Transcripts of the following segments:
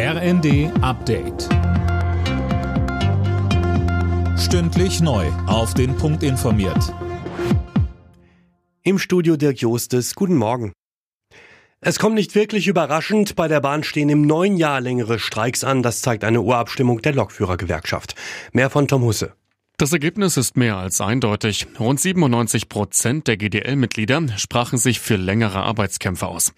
RND Update. Stündlich neu. Auf den Punkt informiert. Im Studio Dirk Jostes. Guten Morgen. Es kommt nicht wirklich überraschend. Bei der Bahn stehen im neuen Jahr längere Streiks an. Das zeigt eine Urabstimmung der Lokführergewerkschaft. Mehr von Tom Husse. Das Ergebnis ist mehr als eindeutig. Rund 97 Prozent der GDL-Mitglieder sprachen sich für längere Arbeitskämpfe aus.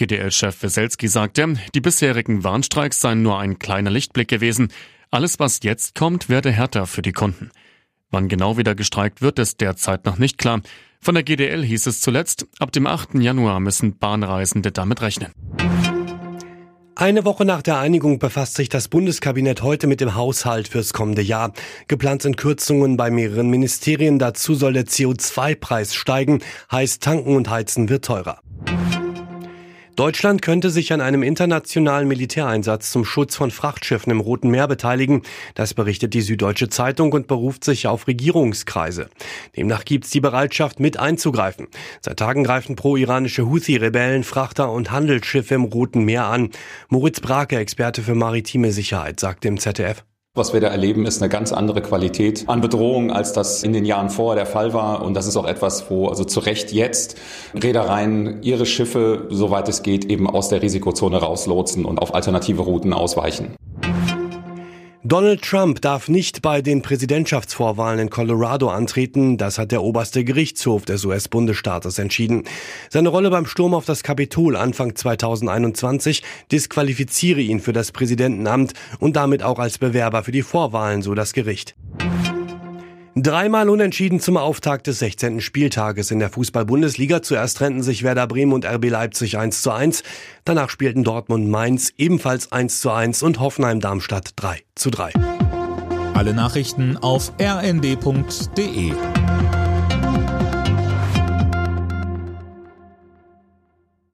GDL-Chef Weselski sagte, die bisherigen Warnstreiks seien nur ein kleiner Lichtblick gewesen. Alles, was jetzt kommt, werde härter für die Kunden. Wann genau wieder gestreikt wird, ist derzeit noch nicht klar. Von der GDL hieß es zuletzt, ab dem 8. Januar müssen Bahnreisende damit rechnen. Eine Woche nach der Einigung befasst sich das Bundeskabinett heute mit dem Haushalt fürs kommende Jahr. Geplant sind Kürzungen bei mehreren Ministerien. Dazu soll der CO2-Preis steigen. Heißt, tanken und heizen wird teurer. Deutschland könnte sich an einem internationalen Militäreinsatz zum Schutz von Frachtschiffen im Roten Meer beteiligen. Das berichtet die Süddeutsche Zeitung und beruft sich auf Regierungskreise. Demnach gibt es die Bereitschaft, mit einzugreifen. Seit Tagen greifen pro-iranische Houthi-Rebellen Frachter und Handelsschiffe im Roten Meer an. Moritz Brake, Experte für maritime Sicherheit, sagte im ZDF. Was wir da erleben, ist eine ganz andere Qualität an Bedrohung, als das in den Jahren vorher der Fall war. Und das ist auch etwas, wo also zu Recht jetzt Reedereien ihre Schiffe, soweit es geht, eben aus der Risikozone rauslotsen und auf alternative Routen ausweichen. Donald Trump darf nicht bei den Präsidentschaftsvorwahlen in Colorado antreten. Das hat der oberste Gerichtshof des US-Bundesstaates entschieden. Seine Rolle beim Sturm auf das Kapitol Anfang 2021 disqualifiziere ihn für das Präsidentenamt und damit auch als Bewerber für die Vorwahlen, so das Gericht. Dreimal unentschieden zum Auftakt des 16. Spieltages in der Fußball-Bundesliga. Zuerst trennten sich Werder Bremen und RB Leipzig 1 zu 1. Danach spielten Dortmund Mainz ebenfalls 1 zu 1 und Hoffenheim Darmstadt 3 zu 3. Alle Nachrichten auf rnd.de